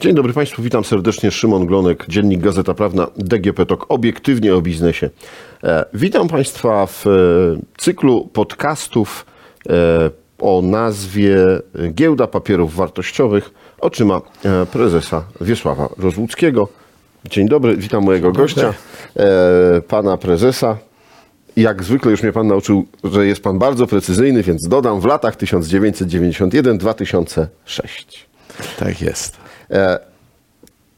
Dzień dobry Państwu, witam serdecznie. Szymon Glonek, Dziennik Gazeta Prawna, DGP TOK, obiektywnie o biznesie. E, witam Państwa w e, cyklu podcastów e, o nazwie Giełda Papierów Wartościowych oczyma prezesa Wiesława Rozłuckiego. Dzień dobry, witam mojego gościa, pana prezesa. Jak zwykle już mnie pan nauczył, że jest pan bardzo precyzyjny, więc dodam w latach 1991-2006. Tak jest. E,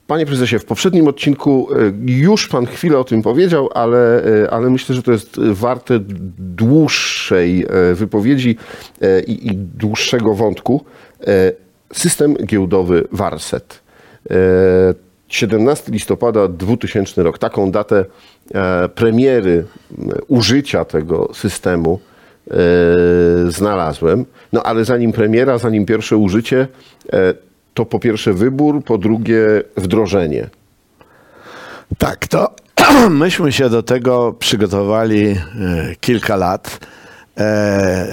Panie prezesie, w poprzednim odcinku e, już pan chwilę o tym powiedział, ale, e, ale myślę, że to jest warte dłuższej wypowiedzi i, i dłuższego wątku. System giełdowy Warset. E, 17 listopada 2000 rok. Taką datę e, premiery m, użycia tego systemu e, znalazłem. No ale zanim premiera, zanim pierwsze użycie, e, to po pierwsze wybór, po drugie wdrożenie. Tak, to myśmy się do tego przygotowali e, kilka lat. E,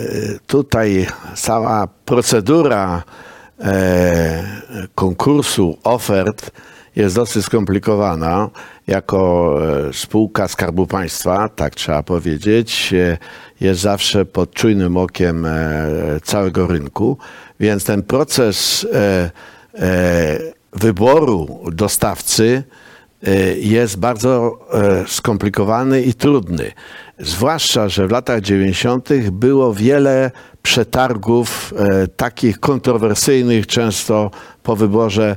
Tutaj cała procedura e, konkursu, ofert jest dosyć skomplikowana. Jako e, spółka Skarbu Państwa, tak trzeba powiedzieć, e, jest zawsze pod czujnym okiem e, całego rynku, więc ten proces wyboru dostawcy jest bardzo skomplikowany i trudny. Zwłaszcza, że w latach 90. było wiele przetargów takich kontrowersyjnych, często po wyborze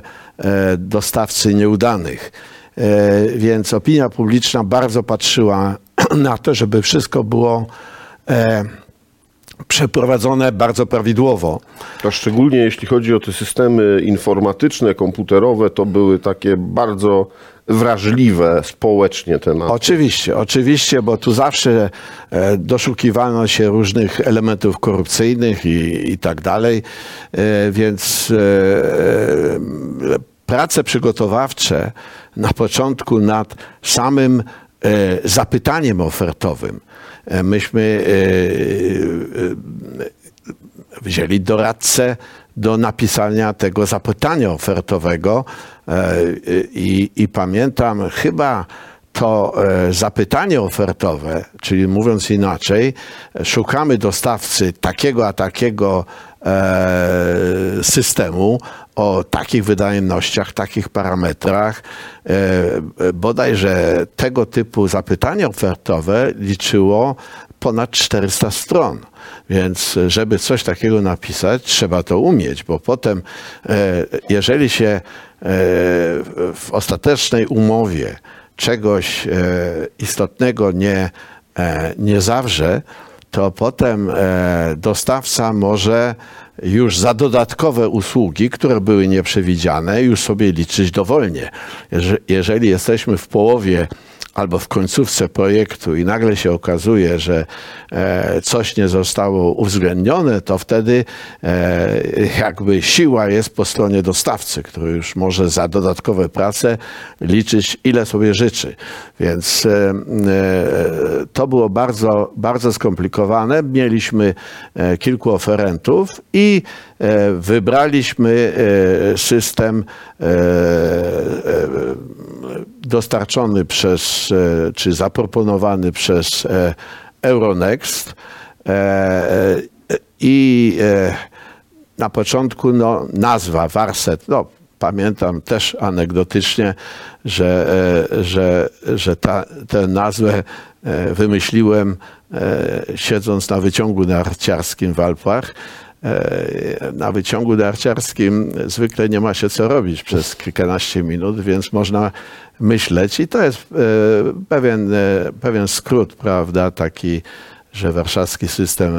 dostawcy nieudanych. E, Więc opinia publiczna bardzo patrzyła na to, żeby wszystko było e, przeprowadzone bardzo prawidłowo. To szczególnie jeśli chodzi o te systemy informatyczne, komputerowe, to były takie bardzo wrażliwe społecznie tematy. Oczywiście, oczywiście, bo tu zawsze e, doszukiwano się różnych elementów korupcyjnych i, i tak dalej, e, więc e, e, prace przygotowawcze na początku nad samym e, zapytaniem ofertowym. E, Myśmy e, wzięli doradcę do napisania tego zapytania ofertowego i, i pamiętam chyba to zapytanie ofertowe, czyli mówiąc inaczej, szukamy dostawcy takiego a takiego systemu o takich wydajnościach, takich parametrach. E, bodajże tego typu zapytanie ofertowe liczyło ponad 400 stron. Więc żeby coś takiego napisać, trzeba to umieć, bo potem, e, jeżeli się e, w ostatecznej umowie czegoś istotnego nie, nie zawrze, to potem dostawca może już za dodatkowe usługi, które były nieprzewidziane, już sobie liczyć dowolnie. Jeże- Jeżeli jesteśmy w połowie albo w końcówce projektu i nagle się okazuje, że e, coś nie zostało uwzględnione, to wtedy e, jakby siła jest po stronie dostawcy, który już może za dodatkowe prace liczyć ile sobie życzy. Więc e, to było bardzo, bardzo skomplikowane. Mieliśmy kilku oferentów i wybraliśmy e, system e, e, dostarczony przez, e, czy zaproponowany przez e, Euronext e, e, i e, na początku no, nazwa Warset, no, pamiętam też anegdotycznie, że, e, że, że ta, tę nazwę e, wymyśliłem e, siedząc na wyciągu narciarskim w Alpach. E, Na wyciągu narciarskim zwykle nie ma się co robić przez kilkanaście minut, więc można myśleć i to jest e, pewien, e, pewien skrót, prawda, taki, że warszawski system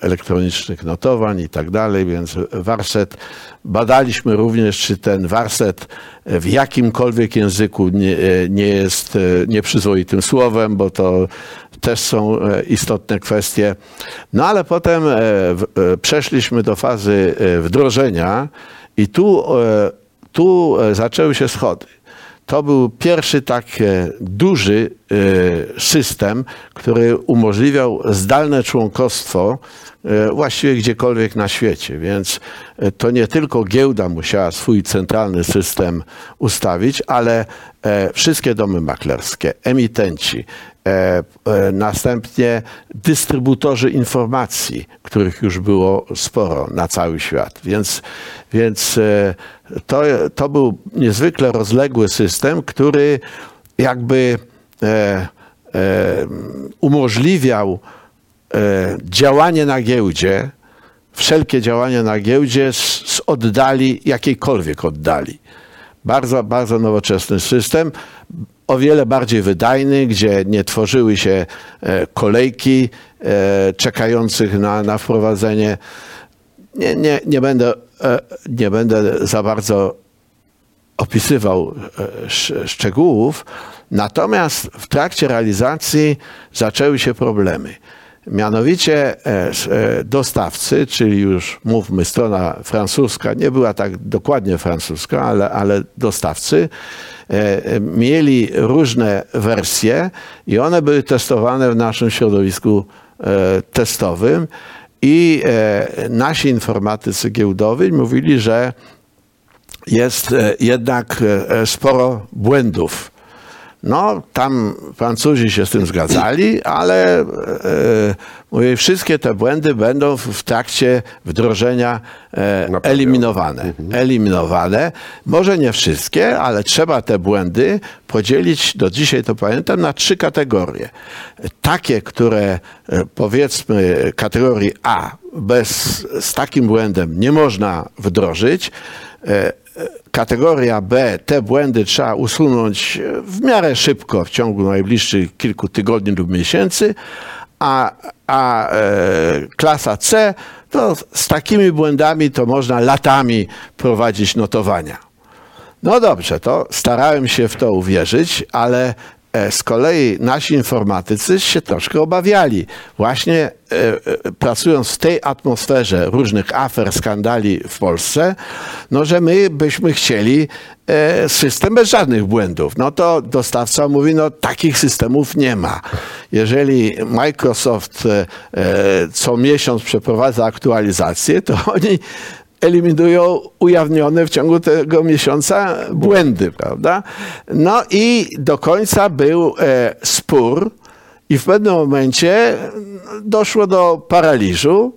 elektronicznych notowań i tak dalej, więc warset. Badaliśmy również, czy ten warset w jakimkolwiek języku nie, nie jest nieprzyzwoitym słowem, bo to też są e, istotne kwestie. No ale potem e, e, przeszliśmy do fazy wdrożenia i tu, tu zaczęły się schody. to był pierwszy taki duży system, który umożliwiał zdalne członkostwo właściwie gdziekolwiek na świecie. Więc to nie tylko giełda musiała swój centralny system ustawić, ale wszystkie domy maklerskie, emitenci, następnie dystrybutorzy informacji, których już było sporo na cały świat. Więc, więc to, to był niezwykle rozległy system, który jakby e, e, umożliwiał e, działanie na giełdzie, wszelkie działania na giełdzie z, z oddali, jakiejkolwiek oddali. Bardzo, bardzo nowoczesny system, o wiele bardziej wydajny, gdzie nie tworzyły się e, kolejki e, czekających na, na wprowadzenie. Nie, nie, nie, będę, e, nie będę za bardzo opisywał szczegółów, natomiast w trakcie realizacji zaczęły się problemy. Mianowicie e, e, dostawcy, czyli już mówmy strona francuska, nie była tak dokładnie francuska, ale, ale dostawcy, e, mieli różne wersje i one były testowane w naszym środowisku testowym. I nasi informatycy giełdowi mówili, że jest jednak sporo błędów no, tam Francuzi się z tym zgadzali, ale e, mówię, wszystkie te błędy będą w, w trakcie wdrożenia e, eliminowane. Mhm. Eliminowane. Może nie wszystkie, ale trzeba te błędy podzielić, do dzisiaj to pamiętam, na trzy kategorie. Takie, które e, powiedzmy kategorii A, bez, z takim błędem nie można wdrożyć. E, kategoria B, te błędy trzeba usunąć w miarę szybko, w ciągu najbliższych kilku tygodni lub miesięcy, a, a e, klasa C, to z takimi błędami to można latami prowadzić notowania. No dobrze, to starałem się w to uwierzyć, ale E, z kolei nasi informatycy się troszkę obawiali. Właśnie e, e, pracując w tej atmosferze różnych afer, skandali w Polsce, no że my byśmy chcieli system bez żadnych błędów. No to dostawca mówi, no takich systemów nie ma. Jeżeli Microsoft co miesiąc przeprowadza aktualizację, to oni eliminują ujawnione w ciągu tego miesiąca błędy, prawda? No i do końca był e, spór i w pewnym momencie doszło do paraliżu,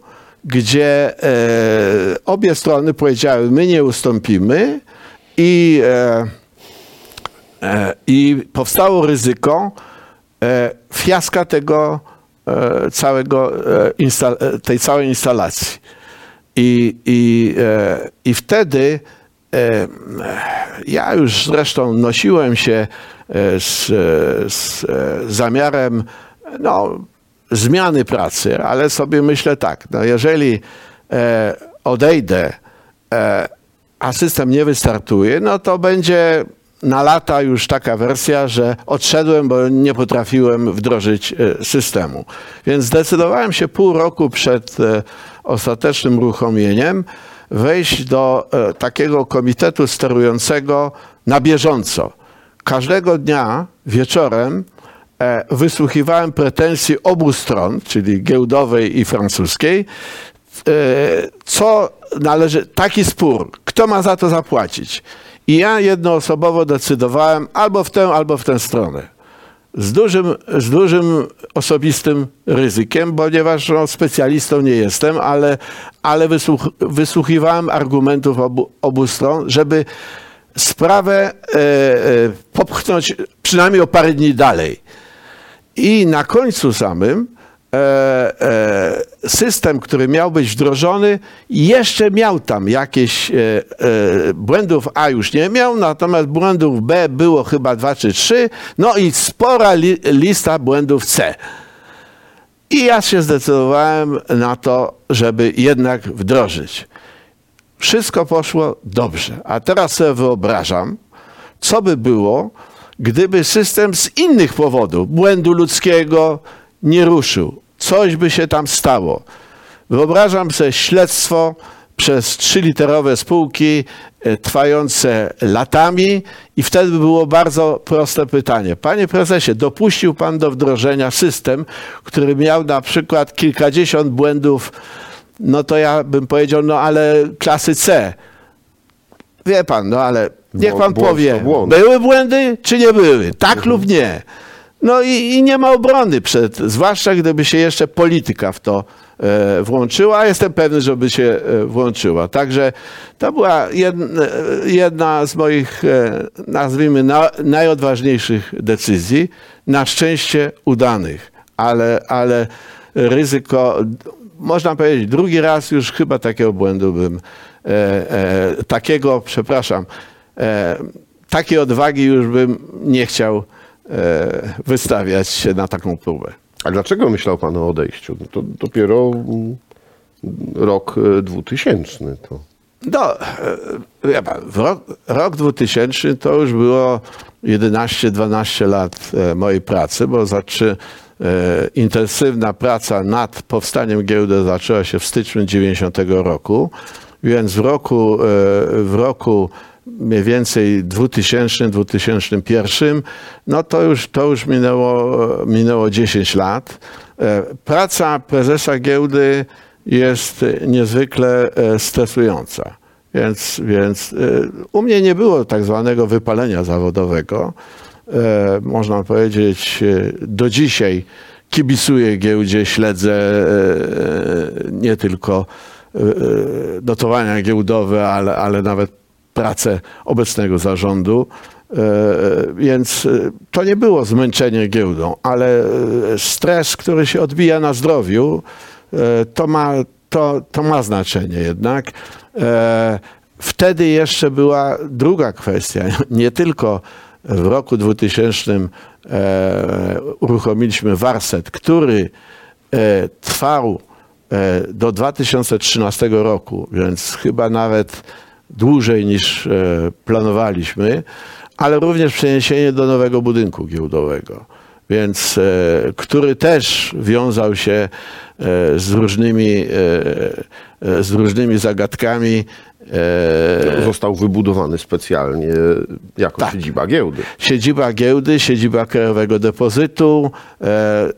gdzie e, obie strony powiedziały, my nie ustąpimy i, e, e i powstało ryzyko e, fiaska tego e, całego, tej całej instalacji. I, i, e, i wtedy e, ja już zresztą nosiłem się e, z, z zamiarem no, zmiany pracy, ale sobie myślę tak, no jeżeli odejdę, a system nie wystartuje, no to będzie na lata już taka wersja, że odszedłem, bo nie potrafiłem wdrożyć systemu. Więc zdecydowałem się pół roku przed ostatecznym uruchomieniem wejść do e, takiego komitetu sterującego na bieżąco. Każdego dnia wieczorem e, wysłuchiwałem pretensji obu stron, czyli giełdowej i francuskiej, e, co należy, taki spór, kto ma za to zapłacić. I ja jednoosobowo decydowałem albo w tę, albo w tę stronę z dużym, z dużym osobistym ryzykiem, ponieważ no, specjalistą nie jestem, ale, ale wysłuch, wysłuchiwałem argumentów obu, obu stron, żeby sprawę e, e, popchnąć przynajmniej o parę dni dalej. I na końcu samym system, który miał być wdrożony, jeszcze miał tam jakieś e, błędów A już nie miał, natomiast błędów B było chyba dwa czy trzy, no i spora li lista błędów C. I ja się zdecydowałem na to, żeby jednak wdrożyć. Wszystko poszło dobrze. A teraz sobie wyobrażam, co by było, gdyby system z innych powodów, błędu ludzkiego, nie ruszył coś by się tam stało. Wyobrażam sobie śledztwo przez trzyliterowe spółki e, trwające latami i wtedy było bardzo proste pytanie. Panie prezesie, dopuścił pan do wdrożenia system, który miał na przykład kilkadziesiąt błędów, no to ja bym powiedział, no ale klasy C. Wie pan, no ale niech pan Błąd powie, błąd. były błędy czy nie były? Tak lub nie? No i, i nie ma obrony przed, zwłaszcza gdyby się jeszcze polityka w to e, włączyła. Jestem pewny, że by się e, włączyła. Także to była jedna, jedna z moich, e, nazwijmy, na, najodważniejszych decyzji. Na szczęście udanych, ale, ale ryzyko, można powiedzieć, drugi raz już chyba takiego błędu bym, e, e, takiego, przepraszam, e, takiej odwagi już bym nie chciał e, wystawiać się na taką próbę. A dlaczego myślał pan o odejściu? No To dopiero mm, rok e, 2000 to. No, e, wie pan, rok, rok 2000 to już było 11-12 lat e, mojej pracy, bo zaczy, e, intensywna praca nad powstaniem giełdy zaczęła się w styczniu 90 roku, więc w roku, e, w roku mniej więcej 2000-2001, no to już, to już minęło, minęło 10 lat. E, Praca prezesa giełdy jest niezwykle e, stresująca. Więc, więc e, u mnie nie było tak zwanego wypalenia zawodowego. Można powiedzieć, do dzisiaj kibicuję giełdzie, śledzę nie tylko notowania giełdowe, ale, ale nawet pracę obecnego zarządu. E, Więc e, to nie było zmęczenie giełdą, ale e, stres, który się odbija na zdrowiu, e, to ma, to, to ma znaczenie jednak. E, Wtedy jeszcze była druga kwestia. Nie tylko w roku 2000 e, uruchomiliśmy Warset, który e, trwał e, do 2013 roku, więc chyba nawet dłużej niż e, planowaliśmy, ale również przeniesienie do nowego budynku giełdowego, więc e, który też wiązał się e, z różnymi, z różnymi zagadkami. Został wybudowany specjalnie jako Tak. siedziba giełdy. siedziba giełdy, siedziba Krajowego Depozytu,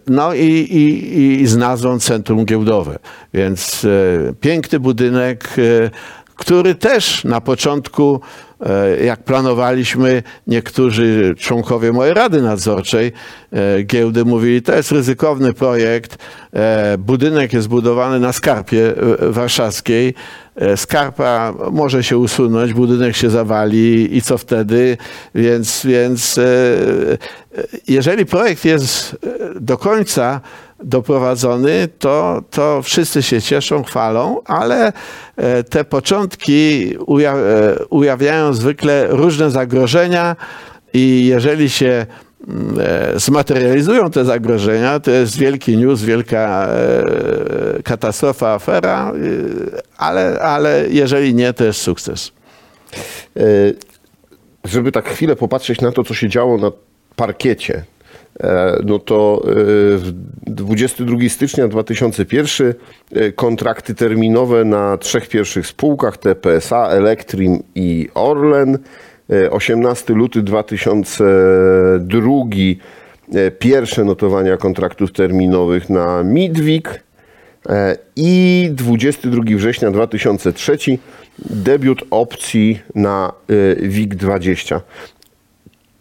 no i, i, i z nazwą Centrum Giełdowe. Więc piękny budynek, który też na początku, e, jak planowaliśmy, niektórzy członkowie mojej Rady Nadzorczej e, giełdy mówili, to jest ryzykowny projekt, e, budynek jest budowany na skarpie warszawskiej, Skarpa może się usunąć, budynek się zawali i co wtedy? Więc, więc jeżeli projekt jest do końca doprowadzony, to, to wszyscy się cieszą, chwalą, ale e, te początki uja, e, ujawniają zwykle różne zagrożenia i jeżeli się mm, e, zmaterializują te zagrożenia, to jest wielki news, wielka katastrofa, afera, ale, ale jeżeli nie, to jest sukces. Żeby tak chwilę popatrzeć na to, co się działo na parkiecie, no to e, w 22 stycznia 2001 e, kontrakty terminowe na trzech pierwszych spółkach TPSA, Elektrim i Orlen. E, 18 luty 2002 e, pierwsze notowania kontraktów terminowych na Midwik. E, I 22 września 2003 debiut opcji na e, WIG20.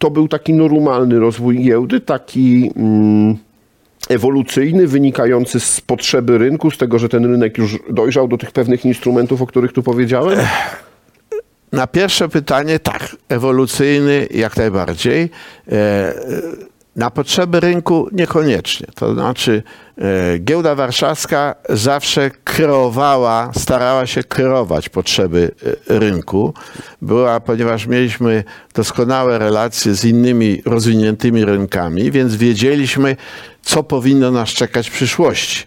To był taki normalny rozwój giełdy, taki mm, ewolucyjny, wynikający z potrzeby rynku, z tego, że ten rynek już dojrzał do tych pewnych instrumentów, o których tu powiedziałem. Na pierwsze pytanie, tak, ewolucyjny jak najbardziej. E, Na potrzeby rynku niekoniecznie. To znaczy, e, giełda warszawska zawsze kreowała, starała się kreować potrzeby e, rynku. Była, ponieważ mieliśmy doskonałe relacje z innymi rozwiniętymi rynkami, więc wiedzieliśmy, co powinno nas czekać w przyszłości.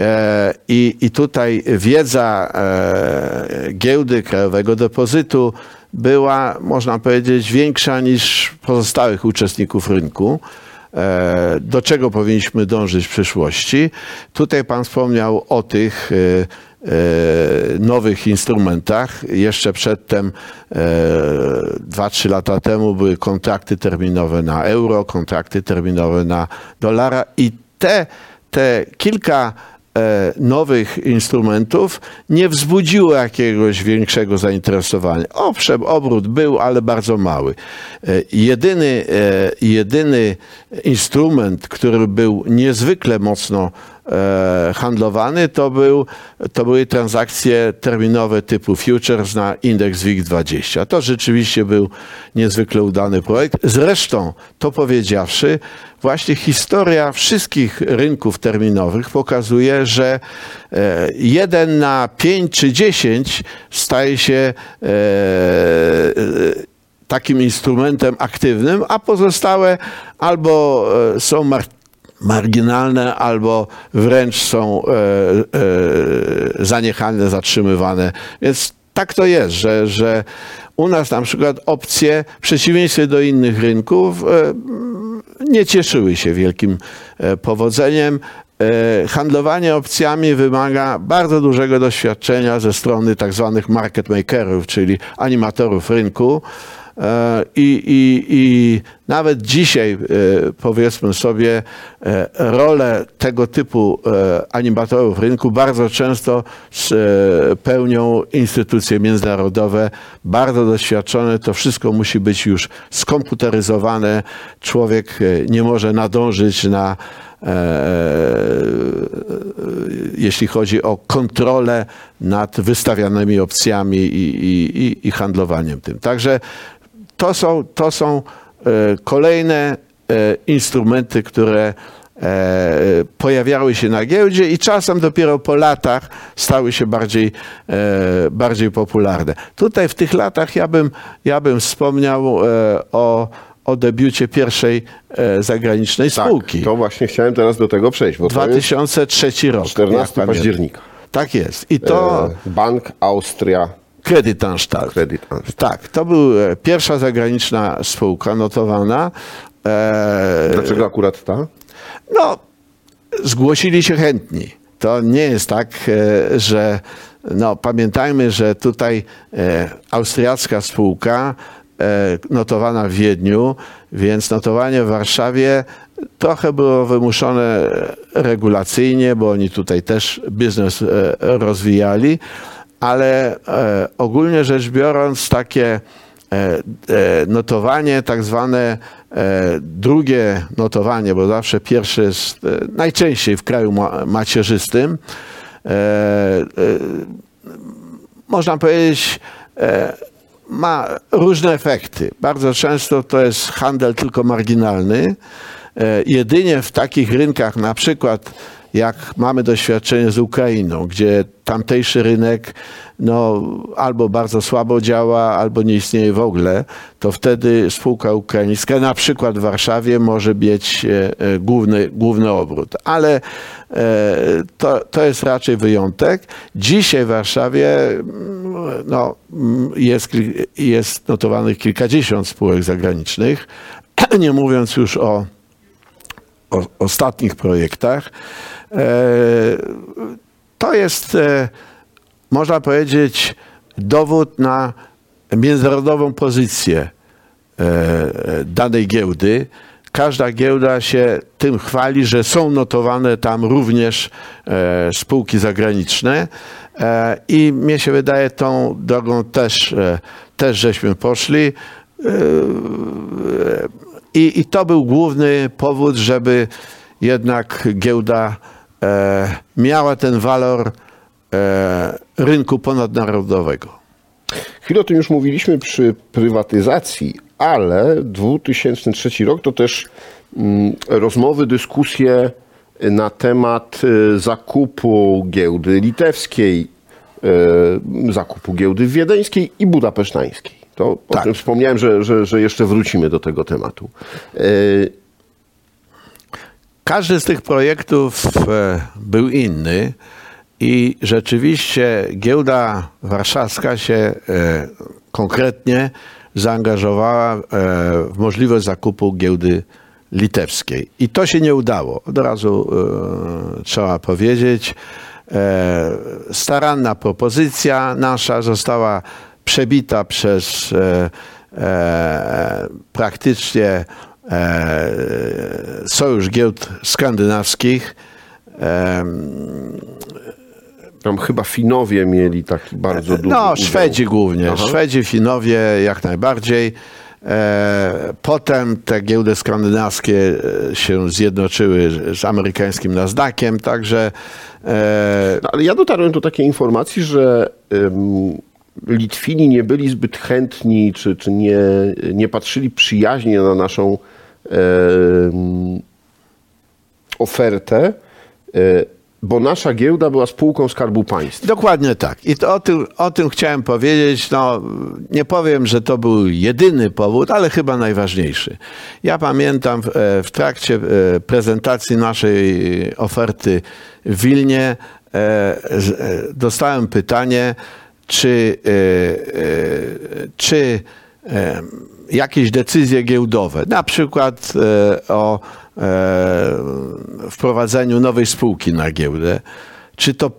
E, I, I tutaj wiedza e, giełdy Krajowego Depozytu była, można powiedzieć, większa niż pozostałych uczestników rynku. E, Do czego powinniśmy dążyć w przyszłości? Tutaj Pan wspomniał o tych, nowych instrumentach. Jeszcze przedtem, 2-3 lata temu, były kontrakty terminowe na euro, kontrakty terminowe na dolara i te, te kilka nowych instrumentów nie wzbudziło jakiegoś większego zainteresowania. Owszem, obrót był, ale bardzo mały. E, jedyny, e, jedyny instrument, który był niezwykle mocno e, handlowany, to, był, to były transakcje terminowe typu futures na indeks WIG20. To rzeczywiście był niezwykle udany projekt. Zresztą, to powiedziawszy, właśnie historia wszystkich rynków terminowych pokazuje, że e, jeden na 5 czy 10 staje się e, e, takim instrumentem aktywnym, a pozostałe albo e, są marginalne, albo wręcz są e, e, zaniechane, zatrzymywane. Więc tak to jest, że, że u nas na przykład opcje, w przeciwieństwie do innych rynków, e, nie cieszyły się wielkim powodzeniem. Handlowanie opcjami wymaga bardzo dużego doświadczenia ze strony tak zwanych market makerów, czyli animatorów rynku. E, I, i, I nawet dzisiaj, e, powiedzmy sobie, e, rolę tego typu animatorów rynku bardzo często pełnią instytucje międzynarodowe, bardzo doświadczone. To wszystko musi być już skomputeryzowane. Człowiek nie może nadążyć na jeśli chodzi o kontrolę nad wystawianymi opcjami i, i, i handlowaniem tym. Także to są, to są e, kolejne e, instrumenty, które e, pojawiały się na giełdzie i czasem dopiero po latach stały się bardziej, bardziej popularne. Tutaj w tych latach ja bym, ja bym wspomniał o, o debiucie pierwszej e, zagranicznej Tak, spółki. to właśnie chciałem teraz do tego przejść, bo to jest 2003 rok. 14 jak pamiętam. października. Tak jest. I to E, Bank Austria Kreditanstalt. Credit Anstalt. Tak, to była pierwsza zagraniczna spółka notowana. E, Dlaczego akurat ta? no, zgłosili się chętni. To nie jest tak, e, że no, pamiętajmy, że tutaj e, austriacka spółka e, notowana w Wiedniu, więc notowanie w Warszawie trochę było wymuszone regulacyjnie, bo oni tutaj też biznes e, rozwijali, ale e, ogólnie rzecz biorąc takie e, e, notowanie, tak zwane e, drugie notowanie, bo zawsze pierwsze jest e, najczęściej w kraju ma, macierzystym, można powiedzieć, ma różne efekty. Bardzo często to jest handel tylko marginalny. Jedynie w takich rynkach, na przykład jak mamy doświadczenie z Ukrainą, gdzie tamtejszy rynek no, albo bardzo słabo działa, albo nie istnieje w ogóle, to wtedy spółka ukraińska, na przykład w Warszawie, może mieć e, e, główny, główny obrót. Ale e, to, to jest raczej wyjątek. Dzisiaj w Warszawie mm, no, mm, jest, jest notowanych kilkadziesiąt spółek zagranicznych, nie mówiąc już o o ostatnich projektach. E, To jest, e, można powiedzieć, dowód na międzynarodową pozycję e, danej giełdy. Każda giełda się tym chwali, że są notowane tam również spółki zagraniczne i mnie się wydaje tą drogą też, też żeśmy poszli. I, I to był główny powód, żeby jednak giełda miała ten walor e, rynku ponadnarodowego. Chwilę o tym już mówiliśmy przy prywatyzacji, ale 2003 rok to też mm, rozmowy, dyskusje na temat e, zakupu giełdy litewskiej, e, zakupu giełdy wiedeńskiej i budapesztańskiej. To o Tak. tym wspomniałem, że, że, że jeszcze wrócimy do tego tematu. Każdy z tych projektów e, był inny i rzeczywiście giełda warszawska się e, konkretnie zaangażowała e, w możliwość zakupu giełdy litewskiej. I to się nie udało. Od razu trzeba powiedzieć. staranna propozycja nasza została przebita przez praktycznie Sojusz Giełd Skandynawskich. E, Tam chyba Finowie mieli taki bardzo duży no, udział. Szwedzi głównie. Aha. Szwedzi, Finowie jak najbardziej. E, potem te giełdy skandynawskie e, się zjednoczyły z amerykańskim Nasdaqiem, także e, No, ale ja dotarłem do takiej informacji, że Litwini nie byli zbyt chętni, czy, czy nie, nie patrzyli przyjaźnie na naszą ofertę, e, bo nasza giełda była spółką Skarbu Państwa. Dokładnie tak. I to o, tym, o tym chciałem powiedzieć. No, nie powiem, że to był jedyny powód, ale chyba najważniejszy. Ja pamiętam w, e, w trakcie e, prezentacji naszej oferty w Wilnie dostałem pytanie, czy, czy jakieś decyzje giełdowe, na przykład e, o e, wprowadzeniu nowej spółki na giełdę, czy to e,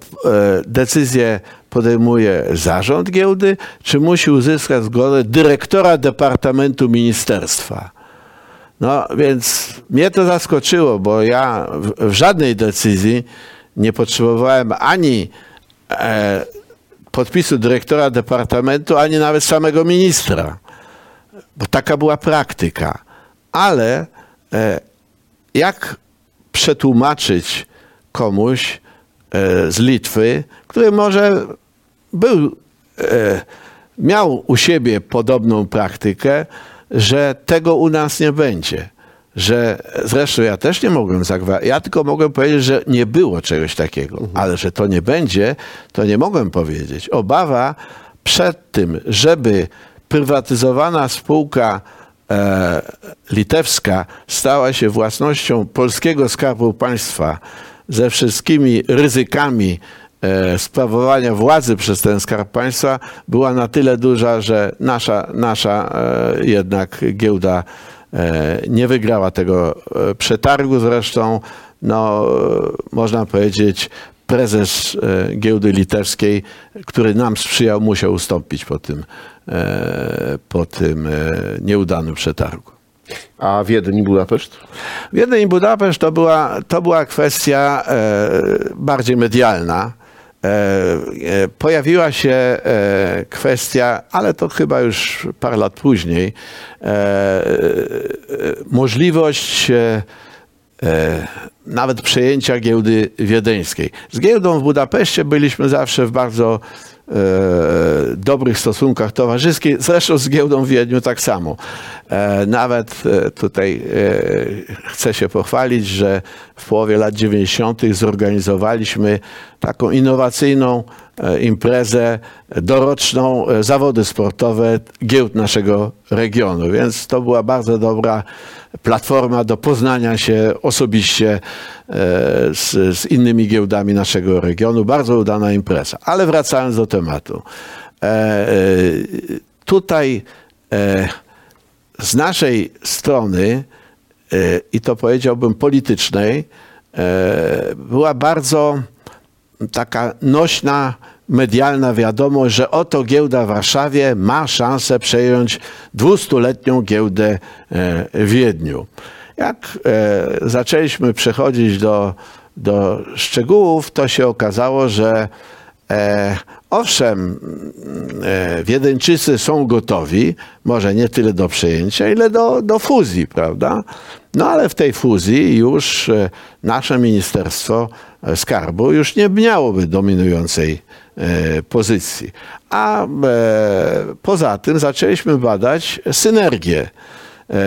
decyzję podejmuje zarząd giełdy, czy musi uzyskać zgodę dyrektora Departamentu Ministerstwa. No więc mnie to zaskoczyło, bo ja w, w żadnej decyzji nie potrzebowałem ani e, podpisu dyrektora departamentu, ani nawet samego ministra, bo taka była praktyka. Ale e, jak przetłumaczyć komuś e, z Litwy, który może był, e, miał u siebie podobną praktykę, że tego u nas nie będzie. Że zresztą ja też nie mogłem zagwarantować, ja tylko mogłem powiedzieć, że nie było czegoś takiego, ale że to nie będzie, to nie mogłem powiedzieć. Obawa przed tym, żeby prywatyzowana spółka e, litewska stała się własnością polskiego skarbu państwa ze wszystkimi ryzykami e, sprawowania władzy przez ten skarb państwa była na tyle duża, że nasza, nasza e, jednak giełda nie wygrała tego przetargu. Zresztą, no, można powiedzieć, prezes giełdy litewskiej, który nam sprzyjał, musiał ustąpić po tym, po tym e, nieudanym przetargu. A Wiedeń i Budapeszt? Wiedeń i Budapeszt to była, to była kwestia e, bardziej medialna. E, pojawiła się kwestia, ale to chyba już parę lat później, możliwość nawet przejęcia giełdy wiedeńskiej. Z giełdą w Budapeszcie byliśmy zawsze w bardzo e, dobrych stosunkach towarzyskich, zresztą z giełdą w Wiedniu tak samo. E, nawet e, tutaj chcę się pochwalić, że w połowie lat 90. zorganizowaliśmy taką innowacyjną imprezę doroczną, e, zawody sportowe giełd naszego regionu, więc to była bardzo dobra platforma do poznania się osobiście e, z, z innymi giełdami naszego regionu. Bardzo udana impreza. Ale wracając do tematu. E, e, tutaj e, z naszej strony, e, i to powiedziałbym politycznej, e, była bardzo taka nośna, medialna wiadomość, że oto giełda w Warszawie ma szansę przejąć 200-letnią giełdę e, w Wiedniu. Jak e, zaczęliśmy przechodzić do, do szczegółów, to się okazało, że e, owszem, e, Wiedeńczycy są gotowi, może nie tyle do przejęcia, ile do, do fuzji, prawda? No ale w tej fuzji już e, nasze Ministerstwo e, Skarbu już nie miałoby dominującej e, pozycji. A poza tym zaczęliśmy badać synergie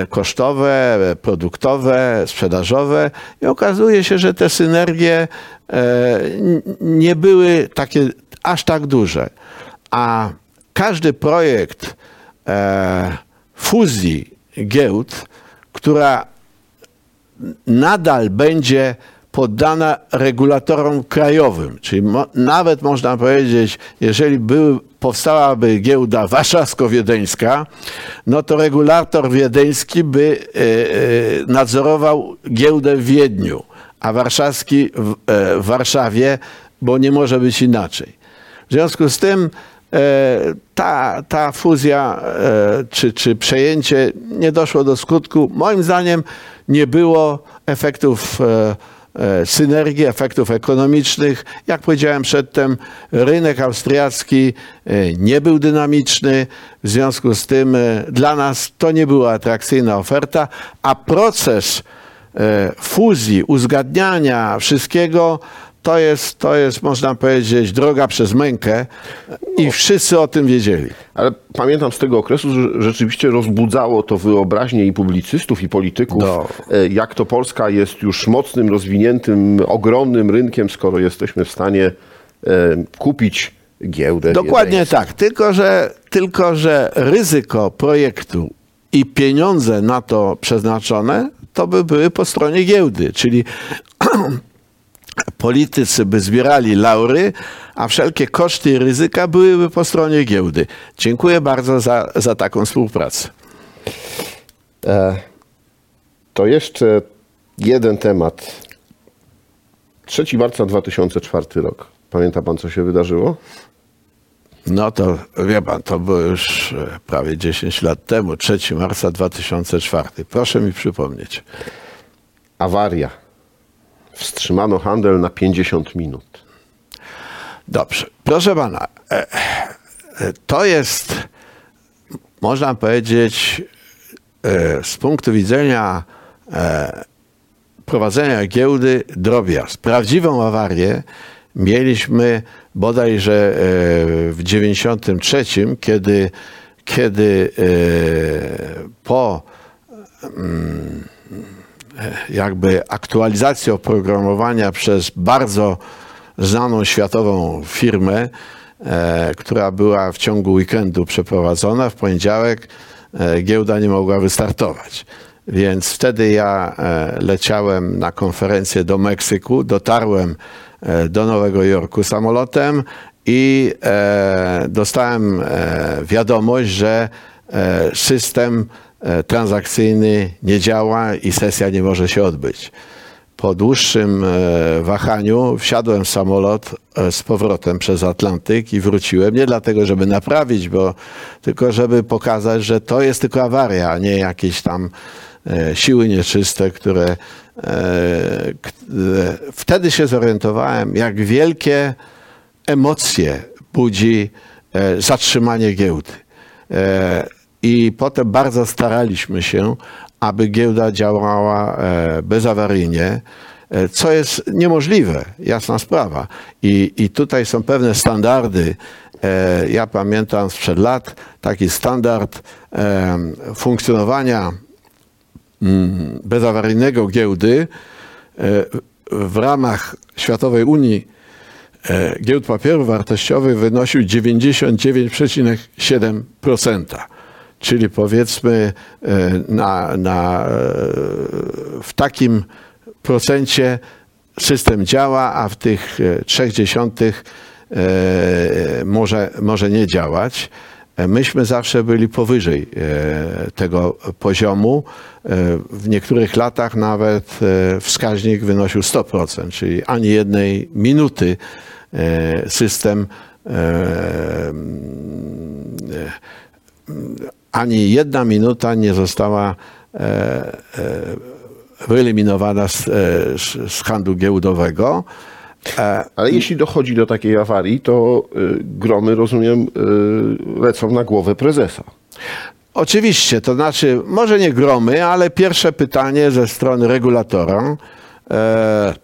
kosztowe, produktowe, sprzedażowe i okazuje się, że te synergie nie były takie aż tak duże. A każdy projekt fuzji giełd, która nadal będzie poddana regulatorom krajowym. Czyli mo, nawet można powiedzieć, jeżeli był, powstałaby giełda warszawsko-wiedeńska, no to regulator wiedeński by e, e, nadzorował giełdę w Wiedniu, a warszawski w, e, w Warszawie bo nie może być inaczej. W związku z tym ta, ta fuzja e, czy, czy przejęcie nie doszło do skutku. Moim zdaniem nie było efektów e, e, synergii, efektów ekonomicznych. Jak powiedziałem przedtem, rynek austriacki e, nie był dynamiczny, w związku z tym e, dla nas to nie była atrakcyjna oferta, a proces e, fuzji, uzgadniania wszystkiego to jest, to jest, można powiedzieć, droga przez mękę i wszyscy o tym wiedzieli. Ale pamiętam z tego okresu, że rzeczywiście rozbudzało to wyobraźnię i publicystów, i polityków, No. jak to Polska jest już mocnym, rozwiniętym, ogromnym rynkiem, skoro jesteśmy w stanie e, kupić giełdę. Dokładnie tak, tylko że, tylko że ryzyko projektu i pieniądze na to przeznaczone to by były po stronie giełdy, czyli politycy by zbierali laury, a wszelkie koszty i ryzyka byłyby po stronie giełdy. Dziękuję bardzo za, za taką współpracę. E, to jeszcze jeden temat. 3 marca 2004 rok. Pamięta pan, co się wydarzyło? No to wie pan, to było już e, prawie 10 lat temu, 3 marca 2004. Proszę mi przypomnieć. Awaria. Wstrzymano handel na 50 minut. Dobrze. Proszę pana, e, e, to jest, można powiedzieć, e, z punktu widzenia prowadzenia giełdy drobiazg. Prawdziwą awarię mieliśmy bodajże w 93, kiedy, kiedy po jakby aktualizacji oprogramowania przez bardzo znaną światową firmę, e, która była w ciągu weekendu przeprowadzona. W poniedziałek e, giełda nie mogła wystartować. Więc wtedy ja e, leciałem na konferencję do Meksyku, dotarłem do Nowego Jorku samolotem i dostałem wiadomość, że system transakcyjny nie działa i sesja nie może się odbyć. Po dłuższym e, wahaniu wsiadłem w samolot e, z powrotem przez Atlantyk i wróciłem. Nie dlatego, żeby naprawić, bo tylko żeby pokazać, że to jest tylko awaria, a nie jakieś tam e, siły nieczyste, które e, e, wtedy się zorientowałem, jak wielkie emocje budzi e, zatrzymanie giełdy. I potem bardzo staraliśmy się, aby giełda działała e, bezawaryjnie, e, co jest niemożliwe, jasna sprawa. I, I tutaj są pewne standardy. E, Ja pamiętam sprzed lat taki standard funkcjonowania mm, bezawaryjnego giełdy w ramach Światowej Unii giełd papierów wartościowych wynosił 99,7%. Czyli powiedzmy e, na, na, e, w takim procencie system działa, a w tych e, trzech dziesiątych może, może nie działać. Myśmy zawsze byli powyżej tego poziomu. W niektórych latach nawet wskaźnik wynosił 100%, czyli ani jednej minuty system ani jedna minuta nie została e, e, wyeliminowana z, e, z, handlu giełdowego. E, Ale jeśli dochodzi do takiej awarii, to y, gromy, rozumiem, y, lecą na głowę prezesa. Oczywiście, to znaczy, może nie gromy, ale pierwsze pytanie ze strony regulatora, e,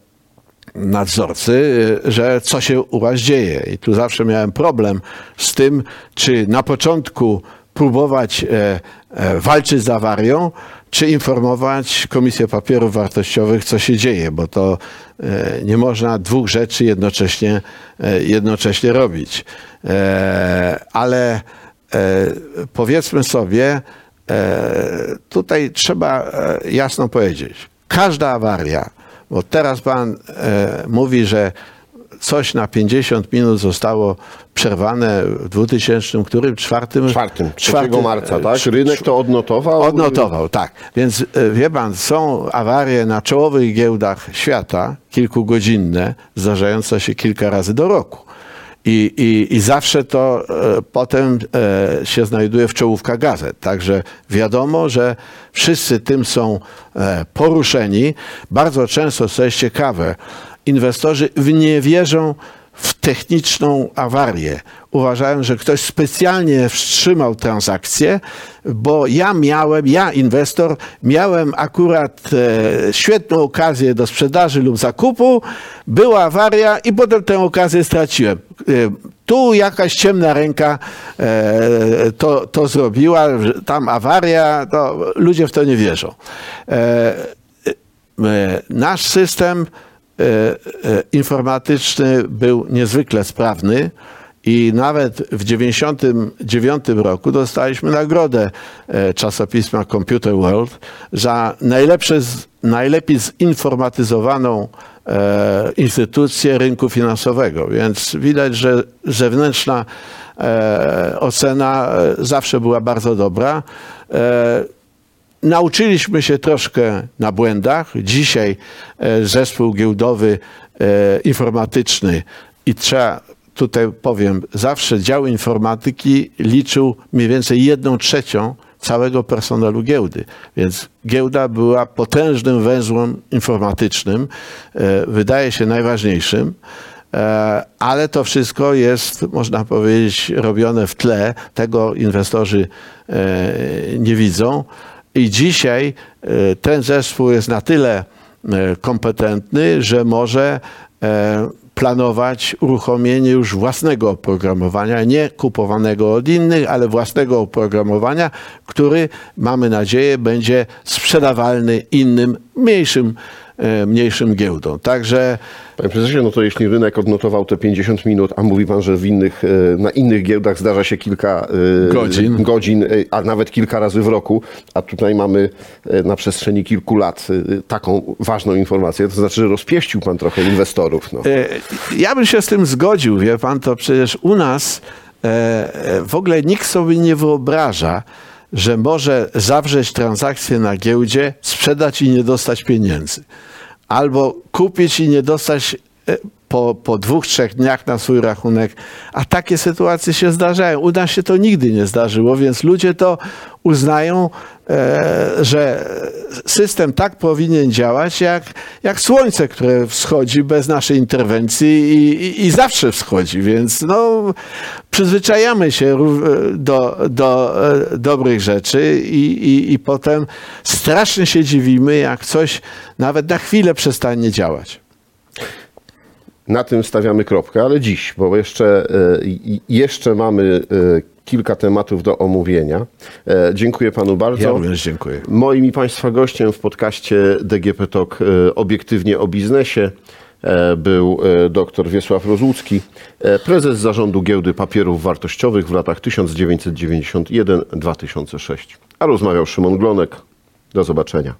nadzorcy, e, że co się u was dzieje. I tu zawsze miałem problem z tym, czy na początku próbować e, e, walczyć z awarią, czy informować Komisję Papierów Wartościowych, co się dzieje, bo to e, nie można dwóch rzeczy jednocześnie, jednocześnie robić. Ale powiedzmy sobie, tutaj trzeba jasno powiedzieć, każda awaria, bo teraz pan mówi, że coś na 50 minut zostało przerwane w 2000, którym? Czwartym? Czwartym, 3 Czwartym, marca, e, tak? Rynek to odnotował? Odnotował, tak. Więc e, wie pan, są awarie na czołowych giełdach świata, kilkugodzinne, zdarzające się kilka razy do roku. I, i, I zawsze to e, potem e, się znajduje w czołówkach gazet. Także wiadomo, że wszyscy tym są e, poruszeni. Bardzo często, co jest ciekawe, inwestorzy nie wierzą w techniczną awarię. Uważają, że ktoś specjalnie wstrzymał transakcję, bo ja miałem, ja inwestor, miałem akurat e, świetną okazję do sprzedaży lub zakupu, była awaria i potem tę okazję straciłem. E, tu jakaś ciemna ręka e, to, to zrobiła, tam awaria, to ludzie w to nie wierzą. E, e, nasz system informatyczny był niezwykle sprawny i nawet w 1999 roku dostaliśmy nagrodę e, czasopisma Computer World za najlepsze, najlepiej zinformatyzowaną e, instytucję rynku finansowego. Więc widać, że zewnętrzna e, ocena e, zawsze była bardzo dobra. Nauczyliśmy się troszkę na błędach. Dzisiaj e, zespół giełdowy e, informatyczny i trzeba, tutaj powiem, zawsze dział informatyki liczył mniej więcej jedną trzecią całego personelu giełdy. Więc giełda była potężnym węzłem informatycznym, e, wydaje się najważniejszym. Ale to wszystko jest, można powiedzieć, robione w tle. Tego inwestorzy nie widzą. I dzisiaj e, ten zespół jest na tyle e, kompetentny, że może e, planować uruchomienie już własnego oprogramowania, nie kupowanego od innych, ale własnego oprogramowania, który mamy nadzieję będzie sprzedawalny innym, mniejszym, mniejszym giełdom. Także Panie prezesie, no to jeśli rynek odnotował te 50 minut, a mówi pan, że w innych, e, na innych giełdach zdarza się kilka e, Godzin. godzin, e, a nawet kilka razy w roku, a tutaj mamy na przestrzeni kilku lat taką ważną informację, to znaczy, że rozpieścił pan trochę inwestorów. No. Ja bym się z tym zgodził, wie pan, to przecież u nas w ogóle nikt sobie nie wyobraża, że może zawrzeć transakcję na giełdzie, sprzedać i nie dostać pieniędzy. Albo kupić i nie dostać e, po, po dwóch, trzech dniach na swój rachunek. A takie sytuacje się zdarzają. U nas się to nigdy nie zdarzyło, więc ludzie to uznają, e, że system tak powinien działać, jak, jak słońce, które wschodzi bez naszej interwencji i, i, i zawsze wschodzi. Więc no, przyzwyczajamy się do, do e, dobrych rzeczy i, i, i potem strasznie się dziwimy, jak coś nawet na chwilę przestanie działać. Na tym stawiamy kropkę, ale dziś, bo jeszcze, e, jeszcze mamy e, kilka tematów do omówienia. E, Dziękuję panu bardzo. Ja również dziękuję. Moim i Państwa gościem w podcaście DGP Talk obiektywnie o biznesie był dr Wiesław Rozłucki, prezes zarządu Giełdy Papierów Wartościowych w latach 1991-2006. A rozmawiał Szymon Glonek. Do zobaczenia.